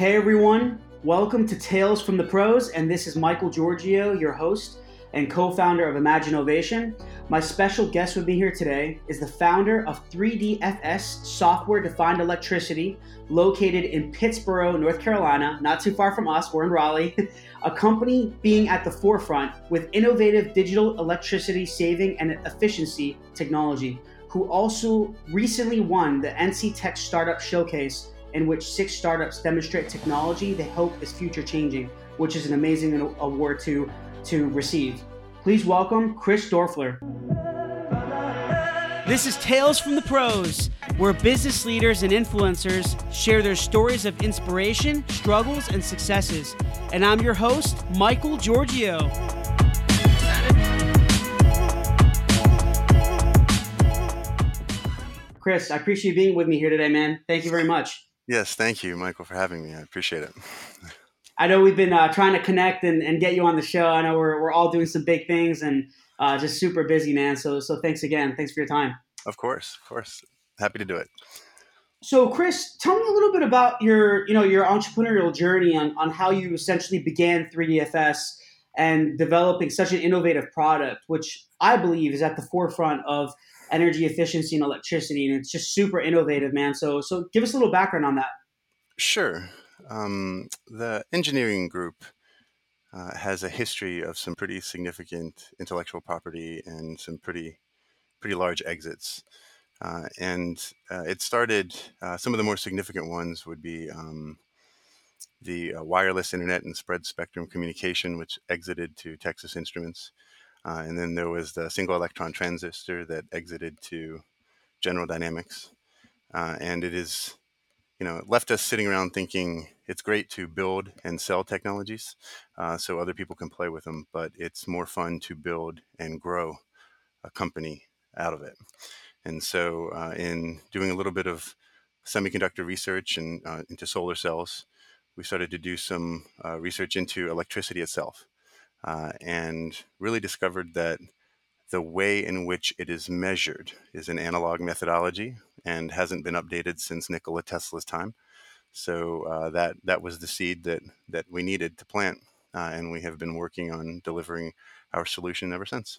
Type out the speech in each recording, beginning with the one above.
Hey everyone, welcome to Tales from the Pros, and this is Michael Georgiou, your host and co founder of Imaginovation. My special guest with me here today is the founder of 3DFS Software Defined Electricity, located in Pittsboro, North Carolina, not too far from us, we're in Raleigh, a company being at the forefront with innovative digital electricity saving and efficiency technology, who also recently won the NC Tech Startup Showcase in which six startups demonstrate technology they hope is future changing, which is an amazing award to, to receive. Please welcome Chris Dorfler. This is Tales from the Pros, where business leaders and influencers share their stories of inspiration, struggles, and successes. And I'm your host, Michael Georgiou. Chris, I appreciate you being with me here today, man. Thank you very much. Yes, thank you, Michael, for having me. I appreciate it. I know we've been uh, trying to connect and, and get you on the show. I know we're, we're all doing some big things and uh, just super busy, man. So so thanks again. Thanks for your time. Of course, of course. Happy to do it. So, Chris, tell me a little bit about your you know your entrepreneurial journey on on how you essentially began 3DFS and developing such an innovative product, which I believe is at the forefront of energy efficiency and electricity, and it's just super innovative, man. So, so give us a little background on that. Sure. Um, the engineering group uh, has a history of some pretty significant intellectual property and some pretty pretty large exits. Uh, and uh, it started. Uh, some of the more significant ones would be um, the uh, wireless internet and spread spectrum communication, which exited to Texas Instruments. Uh, and then there was the single electron transistor that exited to General Dynamics. Uh, and it is, you know, it left us sitting around thinking it's great to build and sell technologies uh, so other people can play with them, but it's more fun to build and grow a company out of it. And so, uh, in doing a little bit of semiconductor research and uh, into solar cells, we started to do some uh, research into electricity itself uh, and really discovered that the way in which it is measured is an analog methodology and hasn't been updated since Nikola Tesla's time. So uh, that that was the seed that that we needed to plant, uh, and we have been working on delivering our solution ever since.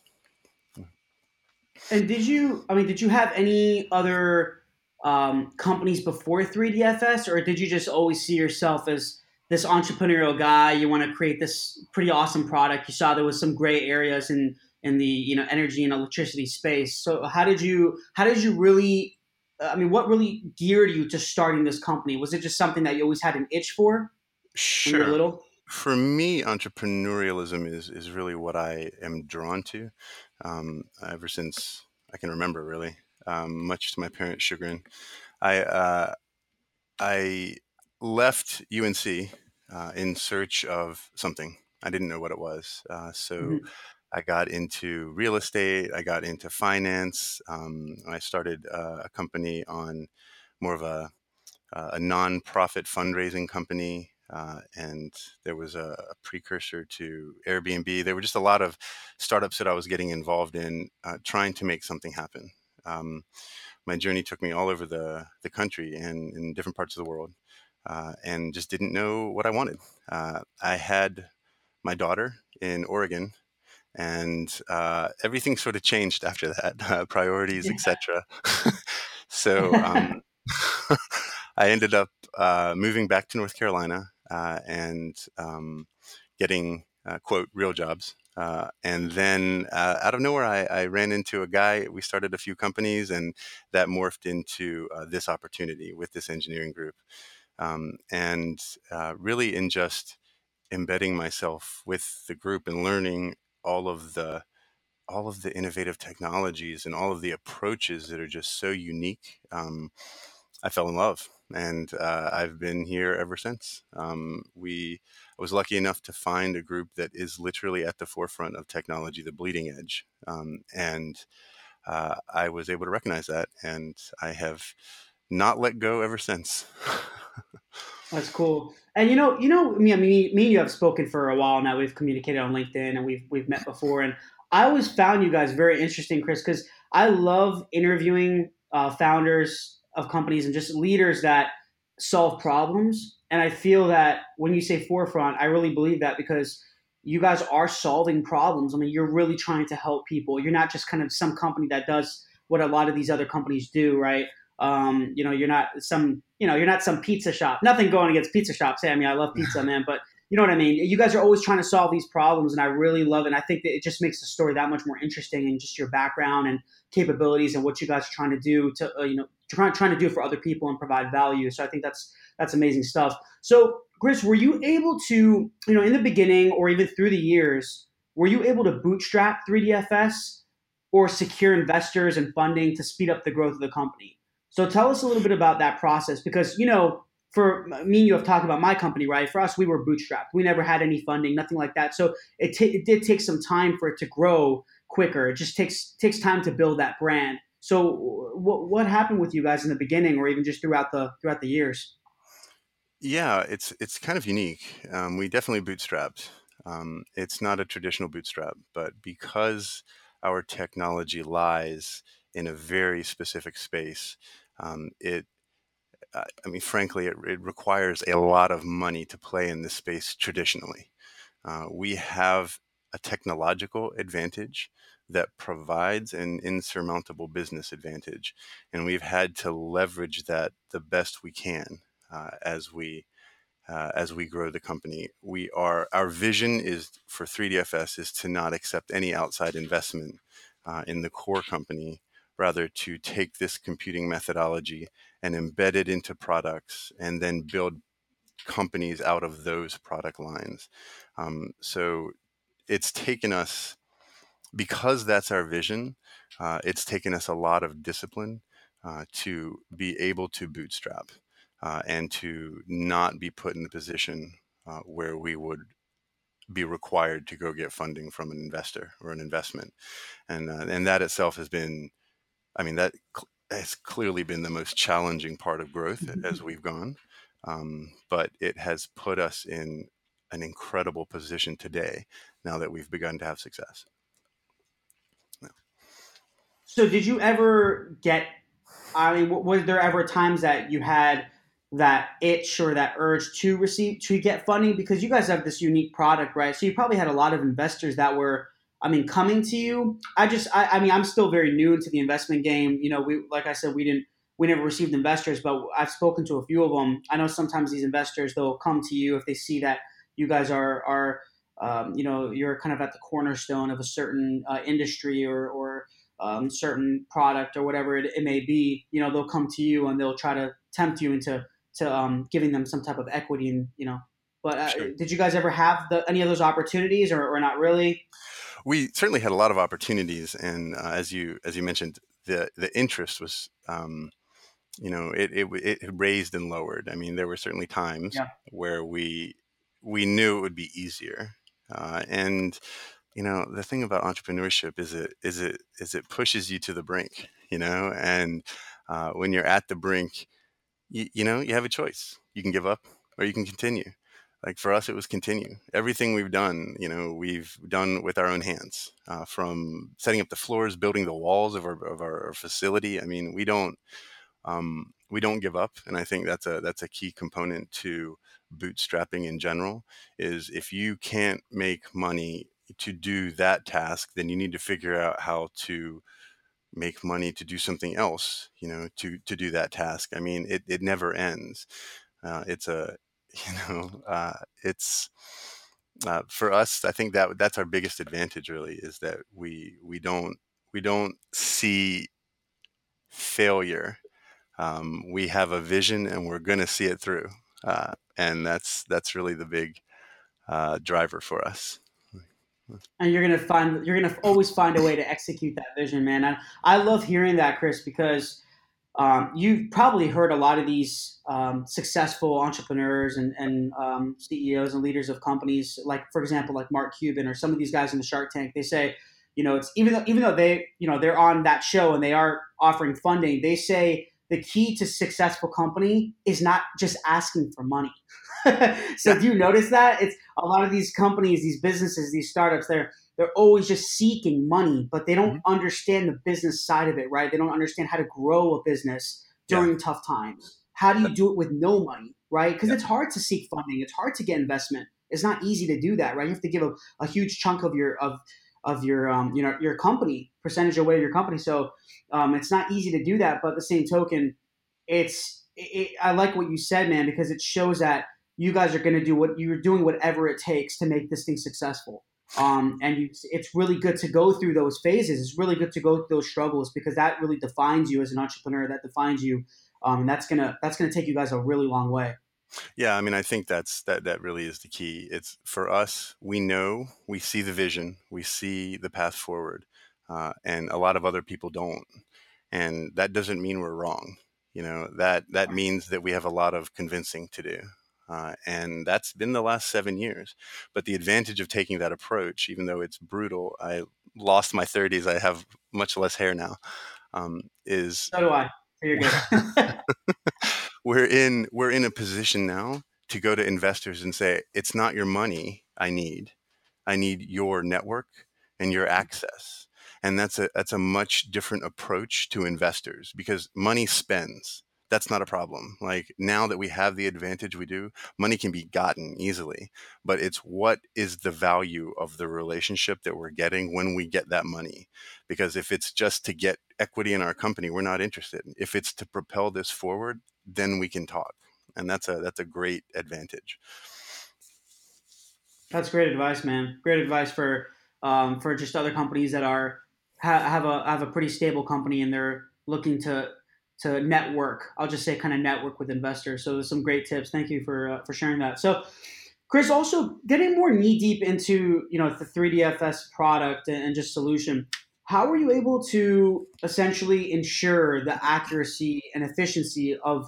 And did you? I mean, did you have any other um, companies before 3DFS, or did you just always see yourself as this entrepreneurial guy. You want to create this pretty awesome product. You saw there was some gray areas in in the you know energy and electricity space. So how did you how did you really? I mean, what really geared you to starting this company? Was it just something that you always had an itch for? Sure. little. For me, entrepreneurialism is is really what I am drawn to. Um, ever since I can remember, really, um, much to my parents' chagrin. I uh, I left UNC uh, in search of something. I didn't know what it was. Uh, so mm-hmm. I got into real estate, I got into finance. Um, I started uh, a company on more of a, a non-profit fundraising company. Uh, and there was a, a, precursor to Airbnb. There were just a lot of startups that I was getting involved in, uh, trying to make something happen. Um, my journey took me all over the, the country and in different parts of the world uh, and just didn't know what I wanted. Uh, I had my daughter in Oregon, and uh, everything sort of changed after that, uh, priorities, yeah. etc. so um, I ended up uh, moving back to North Carolina uh, and um, getting quote real jobs. Uh, and then uh, out of nowhere, I, I, ran into a guy. We started a few companies, and that morphed into uh, this opportunity with this engineering group um, and uh, really in just embedding myself with the group and learning all of the all of the innovative technologies and all of the approaches that are just so unique um, i fell in love. And uh, i've been here ever since. Um, we i was lucky enough to find a group that is literally at the forefront of technology the bleeding edge um, and uh, i was able to recognize that and i have not let go ever since That's cool. And you know, you know, me, I mean, me and you have spoken for a while now. We've communicated on LinkedIn and we've we've met before. And I always found you guys very interesting, Chris, because I love interviewing uh, founders of companies and just leaders that solve problems. And I feel that when you say forefront, I really believe that because you guys are solving problems. I mean, you're really trying to help people. You're not just kind of some company that does what a lot of these other companies do, right? Um, you know, you're not some, you know, you're not some pizza shop. Nothing going against pizza shops. Hey, I mean, I love pizza, man, but you know what I mean? You guys are always trying to solve these problems, and I really love it. And I think that it just makes the story that much more interesting and just your background and capabilities and what you guys are trying to do to, uh, you know, trying trying to do for other people and provide value. So I think that's that's amazing stuff. So Chris, were you able to, you know, in the beginning or even through the years, were you able to bootstrap 3DFS or secure investors and funding to speed up the growth of the company? So tell us a little bit about that process because you know for me and you have talked about my company, right? For us, we were bootstrapped. We never had any funding, nothing like that. So it, t- it did take some time for it to grow quicker. It just takes takes time to build that brand. So what what happened with you guys in the beginning, or even just throughout the throughout the years? Yeah, it's it's kind of unique. Um, we definitely bootstrapped. Um, it's not a traditional bootstrap, but because our technology lies in a very specific space, um, it I mean, frankly, it, it, requires a lot of money to play in this space traditionally. Uh, we have a technological advantage that provides an insurmountable business advantage, and we've had to leverage that the best we can uh, as we uh, as we grow the company. We are our vision is for 3DFS is to not accept any outside investment uh, in the core company rather to take this computing methodology and embed it into products and then build companies out of those product lines. Um, so it's taken us, because that's our vision, uh, it's taken us a lot of discipline uh, to be able to bootstrap uh, and to not be put in the position uh, where we would be required to go get funding from an investor or an investment. And, uh, and that itself has been I mean, that cl- has clearly been the most challenging part of growth mm-hmm. as we've gone. Um, but it has put us in an incredible position today now that we've begun to have success. Yeah. So, did you ever get? I mean, was there ever times that you had that itch or that urge to receive to get funding because you guys have this unique product, right? So you probably had a lot of investors that were I mean, coming to you, I just, I, I mean, I'm still very new into the investment game. You know, we, like I said, we didn't, we never received investors, but I've spoken to a few of them. I know sometimes these investors they'll come to you if they see that you guys are are um, you know you're kind of at the cornerstone of a certain uh, industry or or um, certain product or whatever it, it, may be. You know they'll come to you and they'll try to tempt you into to um, giving them some type of equity and you know. But uh, sure. did you guys ever have the, any of those opportunities or, or not really? We certainly had a lot of opportunities, and uh, as you as you mentioned, the the interest was, um, you know, it, it it raised and lowered. I mean, there were certainly times yeah. where we we knew it would be easier, uh, and you know, the thing about entrepreneurship is it is it is it pushes you to the brink, you know, and uh, when you're at the brink, you, you know, you have a choice. You can give up or you can continue like for us it was continue. Everything we've done you know we've done with our own hands uh, from setting up the floors building the walls of our, of our facility. I mean we don't um, we don't give up and i think that's a that's a key component to bootstrapping in general is if you can't make money to do that task then you need to figure out how to make money to do something else you know to to do that task. I mean it, it never ends. Uh, it's a you know uh, it's uh, for us i think that that's our biggest advantage really is that we we don't we don't see failure. Um, we have a vision and we're going to see it through uh, and that's that's really the big uh, driver for us. And you're gonna find you're gonna always find a way to execute that vision man. And i love hearing that chris because um, you've probably heard a lot of these um, successful entrepreneurs and, and um, CEOs and leaders of companies, like for example, like Mark Cuban or some of these guys in the Shark Tank. They say, you know, it's even though even though they you know they're on that show and they are offering funding, they say the key to successful company is not just asking for money. so do you notice that it's a lot of these companies, these businesses, these startups, they're they're always just seeking money, but they don't mm-hmm. understand the business side of it, right? They don't understand how to grow a business during yeah. tough times how do you do it with no money, right? Because it's hard to seek funding. It's hard to get investment. It's not easy to do that, right? You have to give a, a huge chunk of your of of your um, you know your company percentage away of your company. So um, it's not easy to do that. But the same token, it's it, I like what you said, man, because it shows that you guys are going to do what you're doing, whatever it takes to make this thing successful. Um, and you, it's really good to go through those phases. It's really good to go through those struggles because that really defines you as an entrepreneur. That defines you, um, and that's gonna that's gonna take you guys a really long way. Yeah, I mean, I think that's that that really is the key. It's for us. We know we see the vision, we see the path forward, uh, and a lot of other people don't. And that doesn't mean we're wrong. You know that that means that we have a lot of convincing to do. Uh, and that's been the last seven years. But the advantage of taking that approach, even though it's brutal, I lost my 30s, I have much less hair now, um, is. So do I. You're good. we're in we're in a position now to go to investors and say it's not your money I need, I need your network and your access, and that's a that's a much different approach to investors because money spends that's not a problem. Like now that we have the advantage we do, money can be gotten easily, but it's what is the value of the relationship that we're getting when we get that money? Because if it's just to get equity in our company, we're not interested. If it's to propel this forward, then we can talk. And that's a that's a great advantage. That's great advice, man. Great advice for um, for just other companies that are have a have a pretty stable company and they're looking to to network. I'll just say kind of network with investors. So there's some great tips. Thank you for uh, for sharing that. So, Chris, also getting more knee deep into you know the 3DFS product and, and just solution. How were you able to essentially ensure the accuracy and efficiency of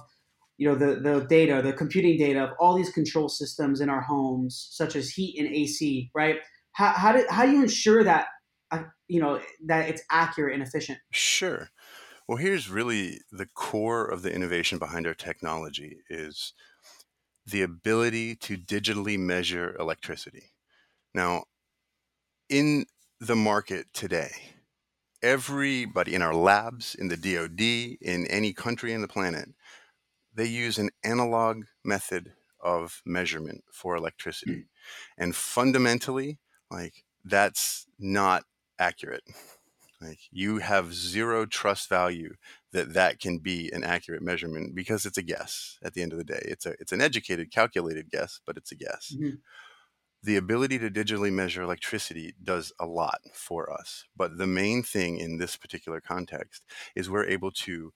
you know the the data, the computing data of all these control systems in our homes, such as heat and AC, right? How how did how do you ensure that uh, you know that it's accurate and efficient? Sure. Well, here's really the core of the innovation behind our technology is the ability to digitally measure electricity. Now, in the market today, everybody in our labs, in the DoD, in any country in the planet, they use an analog method of measurement for electricity. Mm. And fundamentally, like that's not accurate. Like you have zero trust value that that can be an accurate measurement because it's a guess. At the end of the day, it's a it's an educated, calculated guess, but it's a guess. Mm-hmm. The ability to digitally measure electricity does a lot for us, but the main thing in this particular context is we're able to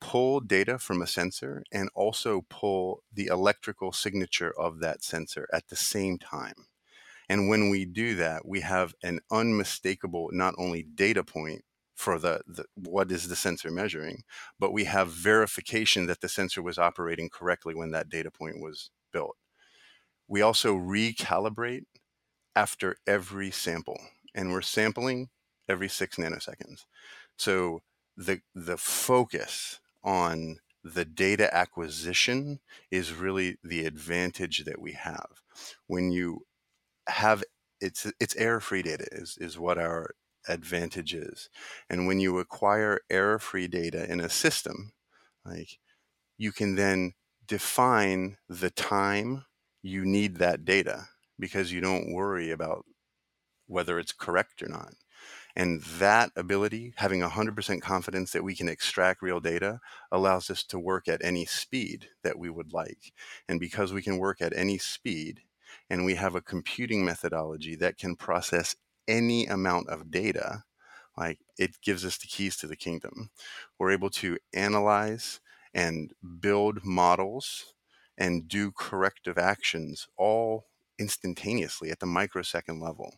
pull data from a sensor and also pull the electrical signature of that sensor at the same time. And when we do that, we have an unmistakable not only data point for the, the, what is the sensor measuring, but we have verification that the sensor was operating correctly when that data point was built. We also recalibrate after every sample, and we're sampling every six nanoseconds. So the the focus on the data acquisition is really the advantage that we have. When you have it's it's error free data is is what our advantage is. And when you acquire error free data in a system, like you can then define the time you need that data because you don't worry about whether it's correct or not. And that ability, having 100% confidence that we can extract real data, allows us to work at any speed that we would like. And because we can work at any speed, and we have a computing methodology that can process any amount of data, like it gives us the keys to the kingdom. We're able to analyze and build models and do corrective actions all instantaneously at the microsecond level.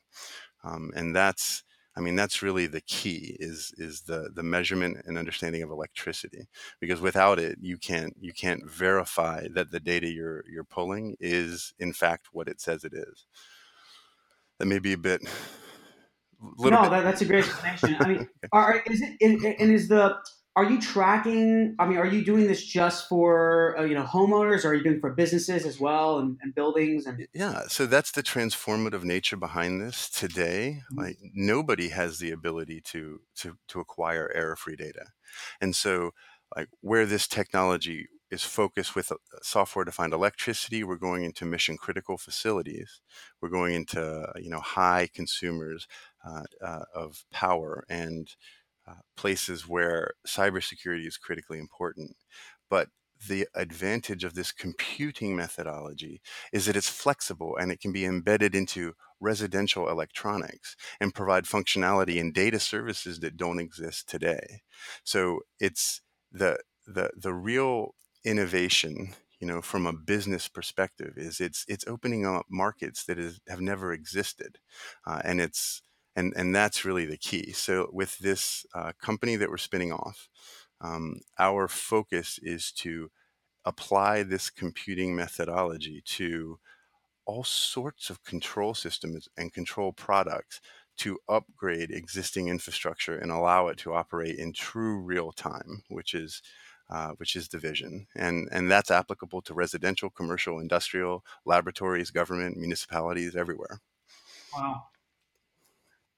Um, and that's I mean, that's really the key is is the the measurement and understanding of electricity. Because without it, you can't you can't verify that the data you're you're pulling is in fact what it says it is. That may be a bit. no. That, that's a great explanation. I mean, are, is it and is the are you tracking i mean are you doing this just for uh, you know homeowners or are you doing for businesses as well and, and buildings and yeah so that's the transformative nature behind this today mm-hmm. like nobody has the ability to to to acquire error free data and so like where this technology is focused with uh, software defined electricity. We're going into mission critical facilities. We're going into you know high consumers uh, uh, of power and uh, places where cybersecurity is critically important. But the advantage of this computing methodology is that it's flexible and it can be embedded into residential electronics and provide functionality and data services that don't exist today. So it's the the the real innovation you know from a business perspective is it's it's opening up markets that is, have never existed uh, and it's and and that's really the key so with this uh, company that we're spinning off um, our focus is to apply this computing methodology to all sorts of control systems and control products to upgrade existing infrastructure and allow it to operate in true real time, which is uh, which is the vision, and and that's applicable to residential, commercial, industrial, laboratories, government, municipalities, everywhere. Wow.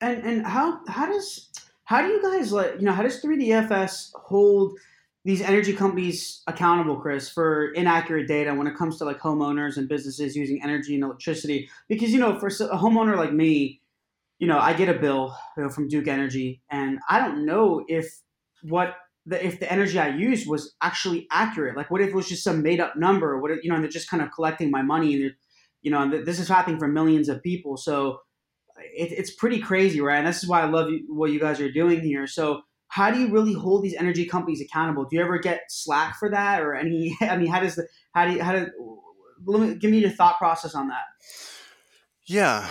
And and how how does how do you guys like you know how does 3DFS hold these energy companies accountable, Chris, for inaccurate data when it comes to like homeowners and businesses using energy and electricity? Because you know, for a homeowner like me, you know, I get a bill you know, from Duke Energy, and I don't know if what the, if the energy I used was actually accurate. Like, what if it was just some made up number? What if, you know, and they're just kind of collecting my money, and you know, this is happening for millions of people. So it, it's pretty crazy, right? And this is why I love you, what you guys are doing here. So how do you really hold these energy companies accountable? Do you ever get slack for that, or any? I mean, how does the how do you how do me give me your thought process on that? Yeah,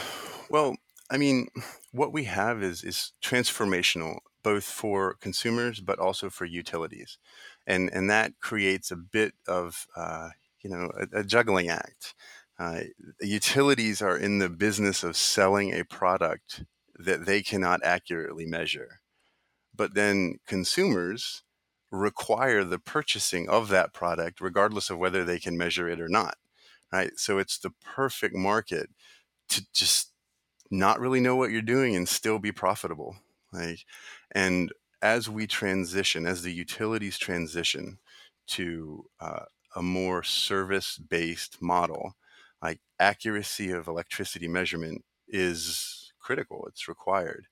well, I mean, what we have is is transformational both for consumers but also for utilities, and and that creates a bit of uh, you know a, a juggling act. Uh, utilities are in the business of selling a product that they cannot accurately measure, but then consumers require the purchasing of that product regardless of whether they can measure it or not. Right, so it's the perfect market to just not really know what you're doing and still be profitable. Like, and as we transition, as the utilities transition to uh, a more service based model, like accuracy of electricity measurement is critical, it's required.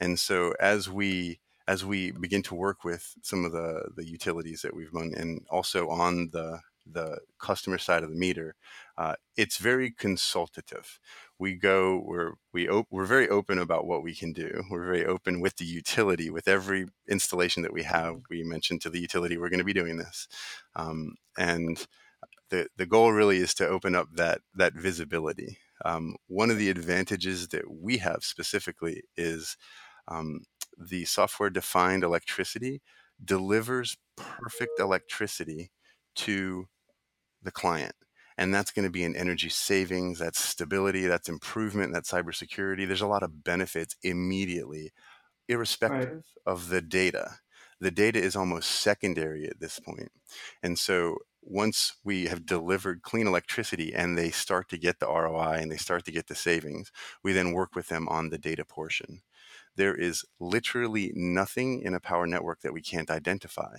And so as we as we begin to work with some of the the utilities that we've done and also on the the customer side of the meter, uh, it's very consultative. We go, we're we op- we're very open about what we can do. We're very open with the utility. With every installation that we have, we mention to the utility we're going to be doing this, um, and the the goal really is to open up that that visibility. Um, one of the advantages that we have specifically is um, the software defined electricity delivers perfect electricity to the client. And that's going to be an energy savings, that's stability, that's improvement, that's cybersecurity. There's a lot of benefits immediately, irrespective right. of the data. The data is almost secondary at this point. And so once we have delivered clean electricity and they start to get the ROI and they start to get the savings, we then work with them on the data portion. There is literally nothing in a power network that we can't identify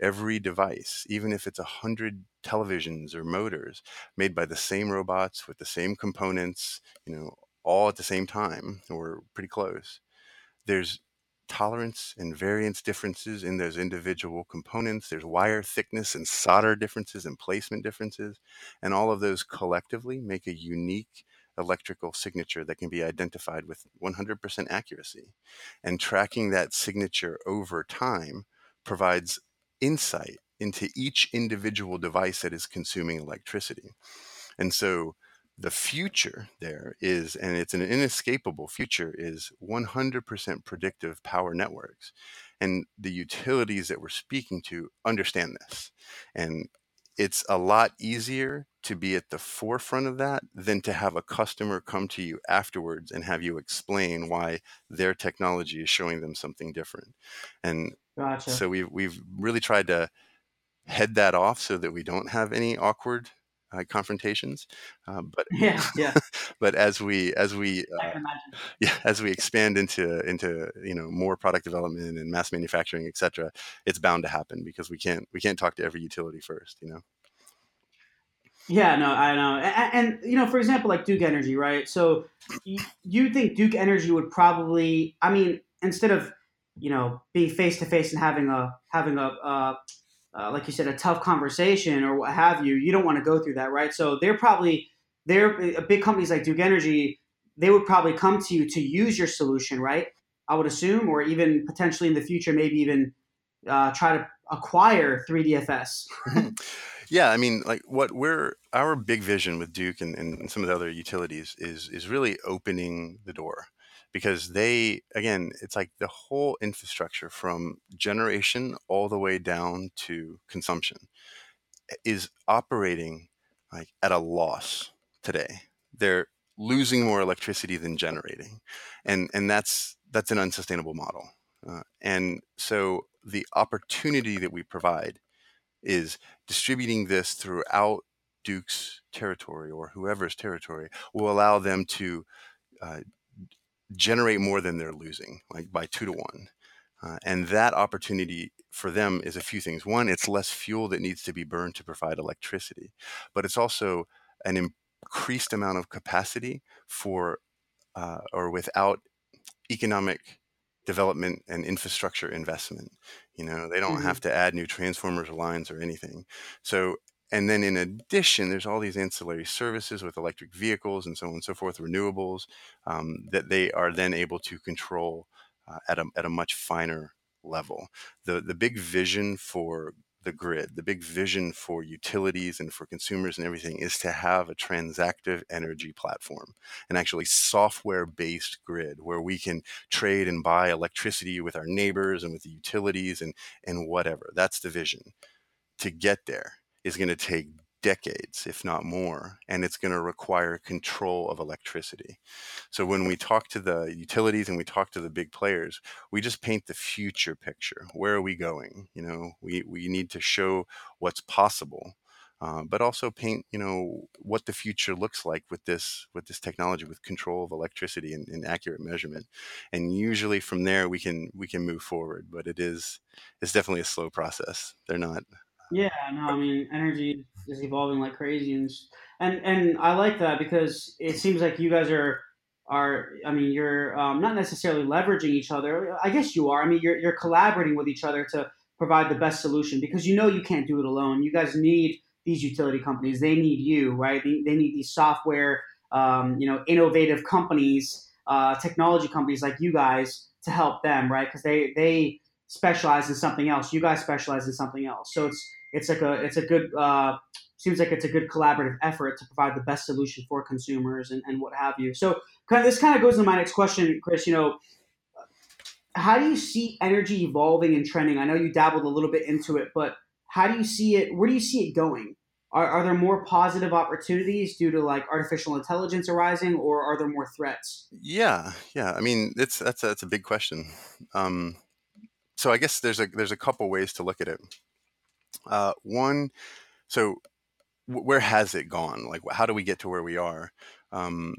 every device, even if it's a hundred televisions or motors made by the same robots with the same components, you know, all at the same time, or pretty close. There's tolerance and variance differences in those individual components. There's wire thickness and solder differences and placement differences. And all of those collectively make a unique electrical signature that can be identified with 100% accuracy. And tracking that signature over time provides insight into each individual device that is consuming electricity. And so the future there is, and it's an inescapable future, is 100% predictive power networks. And the utilities that we're speaking to understand this. And it's a lot easier to be at the forefront of that than to have a customer come to you afterwards and have you explain why their technology is showing them something different. And gotcha. so we've we've really tried to head that off so that we don't have any awkward uh, confrontations. Uh, but yeah, yeah. but as we as we uh, yeah as we expand into into you know more product development and mass manufacturing, et cetera, it's bound to happen because we can't we can't talk to every utility first. You know. Yeah, no, I know, and, and, you know, for example, like Duke Energy, right? So you, you think Duke Energy would probably, I mean, instead of you know being face to face and having a having a uh, like you said, a tough conversation or what have you, you don't want to go through that, right? So they're probably they're uh, big companies like Duke Energy. They would probably come to you to use your solution, right? I would assume, or even potentially in the future, maybe even uh, try to acquire 3DFS. Yeah, I mean, like what we're our big vision with Duke and, and some of the other utilities is is really opening the door because they again it's like the whole infrastructure from generation all the way down to consumption is operating like at a loss today. They're losing more electricity than generating and and that's that's an unsustainable model uh, and so the opportunity that we provide is distributing this throughout Duke's territory or whoever's territory will allow them to uh, generate more than they're losing, like by two to one. Uh, and that opportunity for them is a few things. One, it's less fuel that needs to be burned to provide electricity, but it's also an increased amount of capacity for uh, or without economic development and infrastructure investment. You know, they don't mm-hmm. have to add new transformers or lines or anything. So, and then in addition, there's all these ancillary services with electric vehicles and so on and so forth, renewables um, that they are then able to control uh, at a at a much finer level. The the big vision for the grid, the big vision for utilities and for consumers and everything is to have a transactive energy platform, an actually software based grid where we can trade and buy electricity with our neighbors and with the utilities and, and whatever. That's the vision. To get there is going to take decades, if not more, and it's going to require control of electricity. So when we talk to the utilities and we talk to the big players, we just paint the future picture. Where are we going? You know, we, we need to show what's possible. Uh, but also paint, you know, what the future looks like with this with this technology, with control of electricity and, and accurate measurement. And usually from there we can we can move forward. But it is it's definitely a slow process. They're not yeah, no, I mean, energy is evolving like crazy, and and and I like that because it seems like you guys are are. I mean, you're um, not necessarily leveraging each other. I guess you are. I mean, you're you're collaborating with each other to provide the best solution because you know you can't do it alone. You guys need these utility companies. They need you, right? They, they need these software, um, you know, innovative companies, uh, technology companies like you guys to help them, right? Because they they specialize in something else. You guys specialize in something else. So it's it's like a it's a good uh, seems like it's a good collaborative effort to provide the best solution for consumers and, and what have you. So kind of, this kind of goes to my next question, Chris. You know, how do you see energy evolving and trending? I know you dabbled a little bit into it, but how do you see it? Where do you see it going? Are, are there more positive opportunities due to like artificial intelligence arising, or are there more threats? Yeah, yeah. I mean, it's that's a, that's a big question. Um, so I guess there's a there's a couple ways to look at it. Uh, one, so w- where has it gone? Like, how do we get to where we are? Um,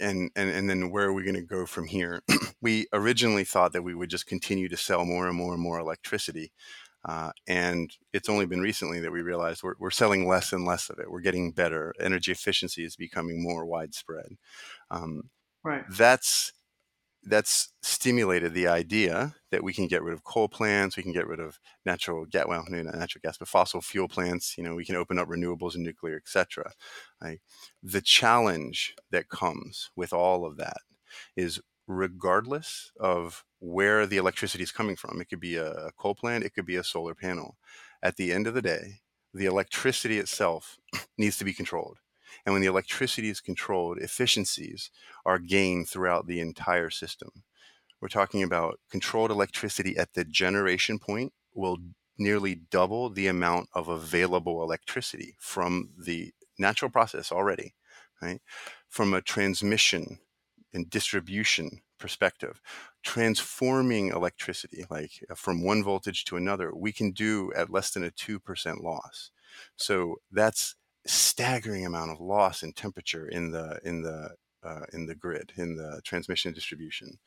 and, and and then where are we going to go from here? we originally thought that we would just continue to sell more and more and more electricity, uh, and it's only been recently that we realized we're, we're selling less and less of it. We're getting better. Energy efficiency is becoming more widespread. Um, right. That's that's stimulated the idea that we can get rid of coal plants, we can get rid of natural gas, well, not natural gas, but fossil fuel plants. You know, we can open up renewables and nuclear, etc. Right? The challenge that comes with all of that is, regardless of where the electricity is coming from, it could be a coal plant, it could be a solar panel. At the end of the day, the electricity itself needs to be controlled. And when the electricity is controlled, efficiencies are gained throughout the entire system. We're talking about controlled electricity at the generation point will nearly double the amount of available electricity from the natural process already, right? From a transmission and distribution perspective, transforming electricity, like uh, from one voltage to another, we can do at less than a 2% loss. So that's staggering amount of loss in temperature in the in the uh, in the grid, in the transmission distribution.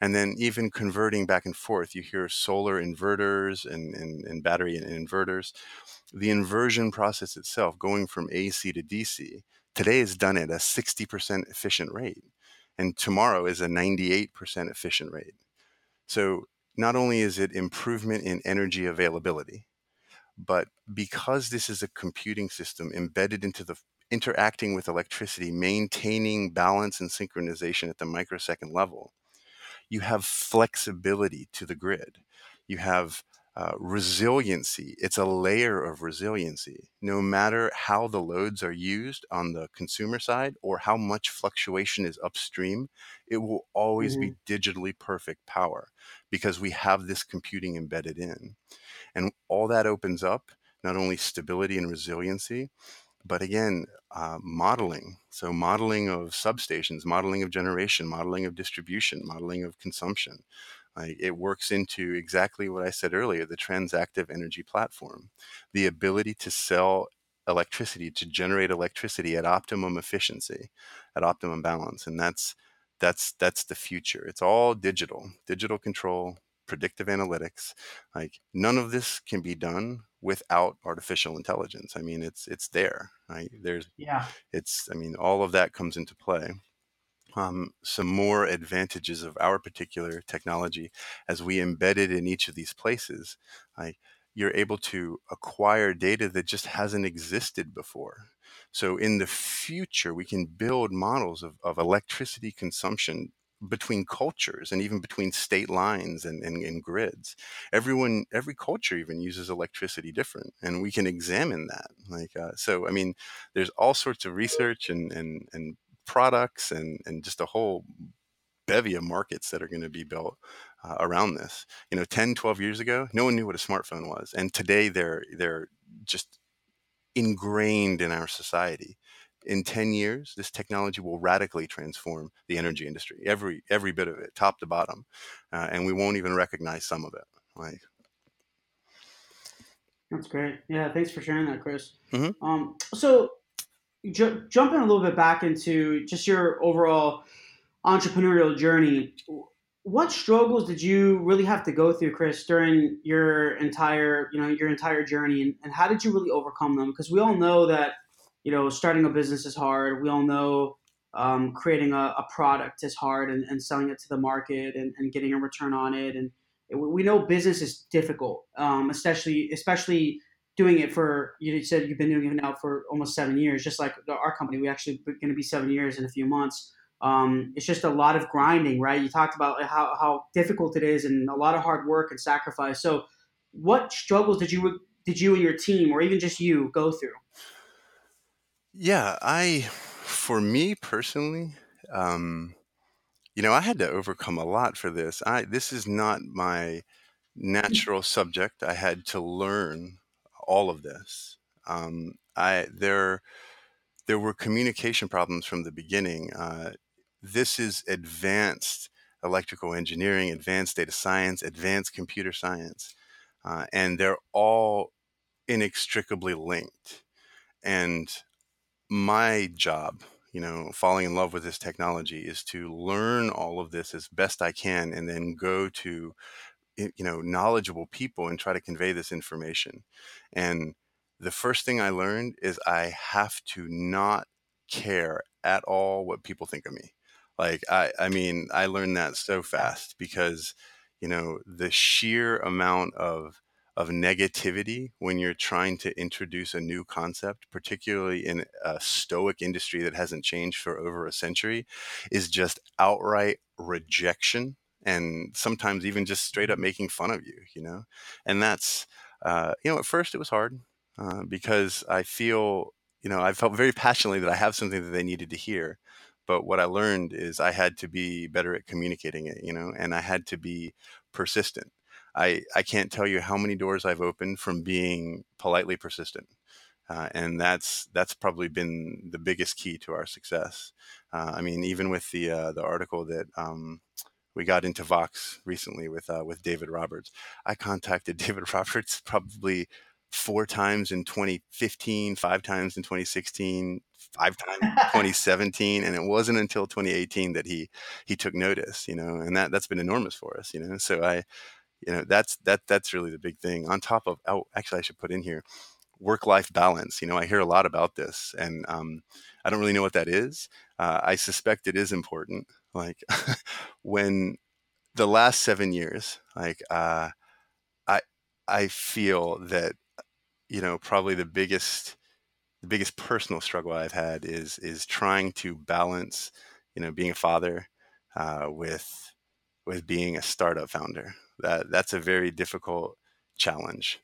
And then even converting back and forth, you hear solar inverters and, and, and battery and inverters. The inversion process itself, going from AC to DC, today is done at a 60% efficient rate. And tomorrow is a 98% efficient rate. So not only is it improvement in energy availability, but because this is a computing system embedded into the interacting with electricity, maintaining balance and synchronization at the microsecond level, you have flexibility to the grid. You have uh, resiliency. It's a layer of resiliency. No matter how the loads are used on the consumer side or how much fluctuation is upstream, it will always mm-hmm. be digitally perfect power because we have this computing embedded in. And all that opens up not only stability and resiliency, but again, uh, modeling. So, modeling of substations, modeling of generation, modeling of distribution, modeling of consumption. Like it works into exactly what I said earlier the transactive energy platform, the ability to sell electricity, to generate electricity at optimum efficiency, at optimum balance. And that's that's that's the future. It's all digital, digital control, predictive analytics. Like none of this can be done without artificial intelligence. I mean, it's it's there. Right? There's yeah. It's I mean, all of that comes into play. Um, some more advantages of our particular technology as we embed it in each of these places. Like you're able to acquire data that just hasn't existed before. So in the future, we can build models of, of electricity consumption between cultures and even between state lines and, and, and, grids. Everyone, every culture even uses electricity different, and we can examine that. Like, uh, so, I mean, there's all sorts of research and and, and products and and just a whole bevy of markets that are going to be built uh, around this. You know, 10, 12 years ago, no one knew what a smartphone was, and today they're they're just ingrained in our society in 10 years this technology will radically transform the energy industry every every bit of it top to bottom uh, and we won't even recognize some of it like that's great yeah thanks for sharing that chris mm-hmm. um, so ju- jumping a little bit back into just your overall entrepreneurial journey what struggles did you really have to go through chris during your entire you know your entire journey and, and how did you really overcome them because we all know that you know, starting a business is hard. We all know um, creating a, a, product is hard and, and, selling it to the market and, and, getting a return on it. And we know business is difficult, um, especially especially doing it for you said you've been doing it now for almost seven years. Just like our company, we actually going to be seven years in a few months. Um, it's just a lot of grinding, right? You talked about how, how difficult it is and a lot of hard work and sacrifice. So, what struggles did you did you and your team, or even just you, go through? Yeah, I, for me personally, um, you know, I had to overcome a lot for this. I this is not my natural subject. I had to learn all of this. Um, I there there were communication problems from the beginning. Uh, this is advanced electrical engineering, advanced data science, advanced computer science, uh, and they're all inextricably linked. And my job, you know, falling in love with this technology is to learn all of this as best I can and then go to, you know, knowledgeable people and try to convey this information. And the first thing I learned is I have to not care at all what people think of me. Like, I, I mean, I learned that so fast because, you know, the sheer amount of of negativity when you're trying to introduce a new concept, particularly in a stoic industry that hasn't changed for over a century, is just outright rejection and sometimes even just straight up making fun of you, you know? And that's, uh, you know, at first it was hard uh, because I feel, you know, I felt very passionately that I have something that they needed to hear. But what I learned is I had to be better at communicating it, you know, and I had to be persistent I, I can't tell you how many doors I've opened from being politely persistent. Uh, and that's that's probably been the biggest key to our success. Uh, I mean, even with the uh, the article that um, we got into Vox recently with uh, with David Roberts, I contacted David Roberts probably four times in 2015, five times in 2016, five times in 2017, and it wasn't until 2018 that he he took notice. You know, and that that's been enormous for us. You know, so I, you know, that's that that's really the big thing. On top of, oh, actually, I should put in here work life balance. You know, I hear a lot about this, and um, I don't really know what that is. Uh, I suspect it is important. Like when the last seven years, like uh, I I feel that you know probably the biggest the biggest personal struggle I've had is is trying to balance you know being a father uh, with with being a startup founder. That that's a very difficult challenge,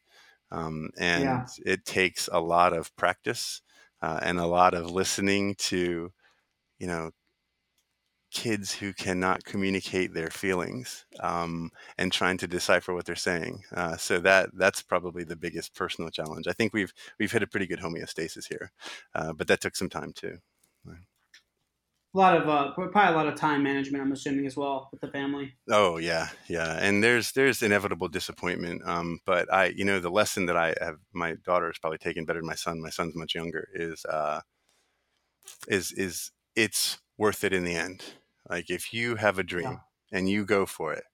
um, and yeah. it takes a lot of practice uh, and a lot of listening to you know kids who cannot communicate their feelings um, and trying to decipher what they're saying. Uh, so that that's probably the biggest personal challenge. I think we've we've hit a pretty good homeostasis here, uh, but that took some time too. A lot of uh, probably a lot of time management. I'm assuming as well with the family. Oh yeah, yeah, and there's there's inevitable disappointment. Um, but I, you know, the lesson that I have, my daughter has probably taken better than my son. My son's much younger. Is uh, is is it's worth it in the end like if you have a dream yeah. and you go for it,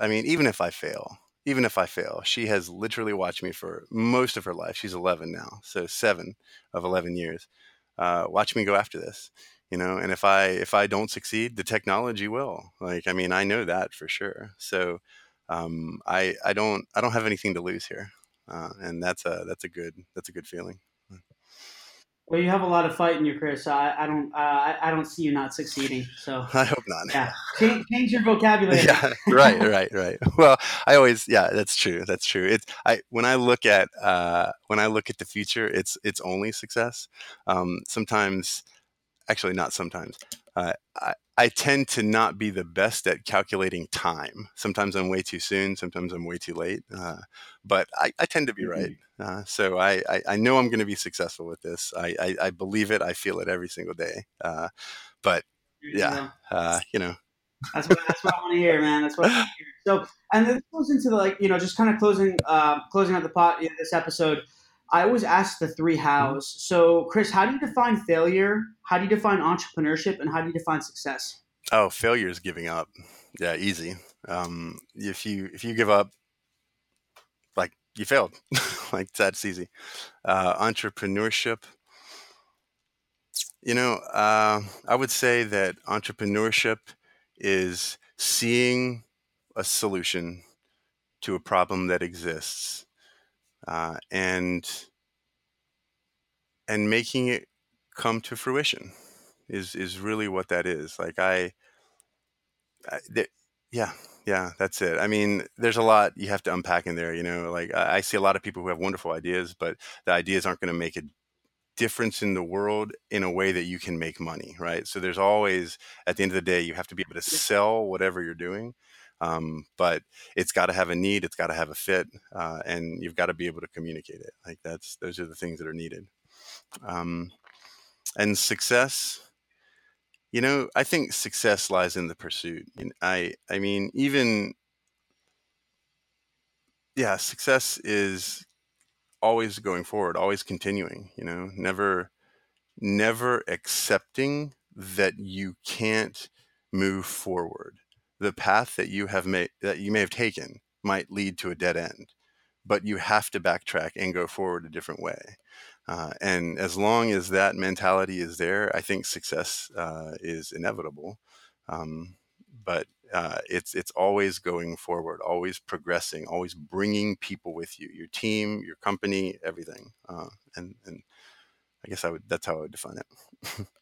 I mean, even if I fail, even if I fail, she has literally watched me for most of her life. She's 11 now, so seven of 11 years. Uh, watch me go after this, you know. And if I if I don't succeed, the technology will. Like, I mean, I know that for sure. So um, I I don't I don't have anything to lose here, uh, and that's a that's a good that's a good feeling. Well, you have a lot of fight in you, Chris. I, I don't, uh, I, I, don't see you not succeeding. So I hope not. Yeah, change, change your vocabulary. yeah, right, right, right. Well, I always, yeah, that's true. That's true. It's I when I look at uh, when I look at the future, it's it's only success. Um, sometimes, actually, not sometimes. Uh, I, I tend to not be the best at calculating time. Sometimes I'm way too soon. Sometimes I'm way too late. Uh, but I, I, tend to be right. Mm-hmm. Uh, so I, I, I, know I'm going to be successful with this. I, I, I, believe it. I feel it every single day. Uh, but yeah, uh, you know. That's what, that's what I want to hear, man. That's what I want to hear. So, and this goes into the, like, you know, just kind of closing, uh, closing out the pot, you know, this episode. I always ask the three mm-hmm. hows. So, Chris, how do you define failure? How do you define entrepreneurship? And how do you define success? Oh, failure is giving up. Yeah, easy. Um, if you if you give up, like you failed, like that's easy. Uh, entrepreneurship. You know, uh, I would say that entrepreneurship is seeing a solution to a problem that exists uh, and and making it come to fruition is is really what that is. Like I, I yeah, yeah, that's it. I mean, there's a lot you have to unpack in there. You know, like I, I see a lot of people who have wonderful ideas, but the ideas aren't going to make a difference in the world in a way that you can make money, right? So there's always, at the end of the day, you have to be able to sell whatever you're doing. Um, but it's got to have a need, it's got to have a fit, uh, and you've got to be able to communicate it. Like that's those are the things that are needed. Um, and success, you know, I think success lies in the pursuit. And I, I mean, even yeah, success is always going forward, always continuing. You know, never, never accepting that you can't move forward the path that you have made that you may have taken might lead to a dead end but you have to backtrack and go forward a different way. Uh, and as long as that mentality is there i think success uh, is inevitable. Um, but uh, it's it's always going forward always progressing always bringing people with you your team your company everything. Uh, and and i guess i would that's how i would define it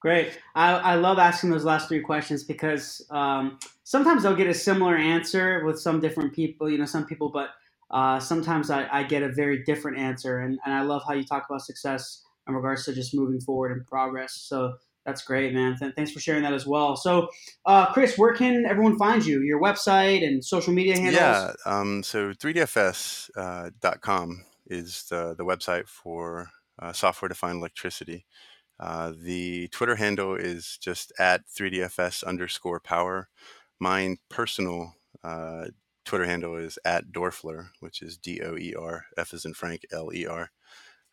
Great. I, I love asking those last three questions because um, sometimes I'll get a similar answer with some different people, you know, some people, but uh, sometimes I, I, get a very different answer. And, and I love how you talk about success in regards to just moving forward and progress. So that's great, man. Th- thanks for sharing that as well. So, uh, Chris, where can everyone find you? Your website and social media handles? Yeah. Um, so 3dfs.com uh, is the, the website for uh, software defined electricity. Uh, the Twitter handle is just at 3DFS underscore power. Mine personal uh, Twitter handle is at Doerfler, which is D O E R, F is in Frank, L E R.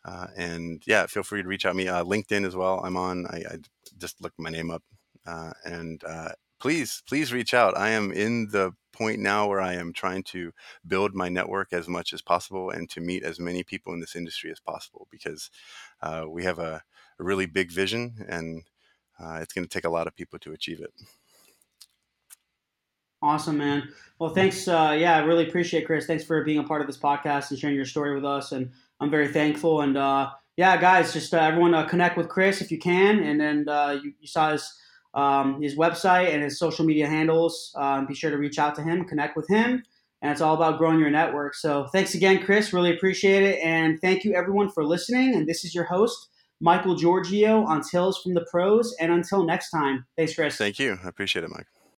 Uh, and yeah, feel free to reach out me. Uh, LinkedIn as well. I'm on. I, I just looked my name up, uh, and uh, please, please reach out. I am in the point now where I am trying to build my network as much as possible and to meet as many people in this industry as possible because we have a, a, really big vision and uh, it's going to take a lot of people to achieve it. Awesome, man. Well, thanks. Uh, yeah, I really appreciate Chris. Thanks for being a part of this podcast and sharing your story with us. And I'm very thankful. And uh, yeah, guys, just uh, everyone uh, connect with Chris if you can. And then uh, you, you, saw his um, his website and his social media handles. Um, be sure to reach out to him, connect with him. And it's all about growing your network. So thanks again, Chris. Really appreciate it. And thank you, everyone, for listening. And this is your host, Michael Georgiou on Tales from the Pros. And until next time, thanks, Chris. Thank you. I appreciate it, Mike.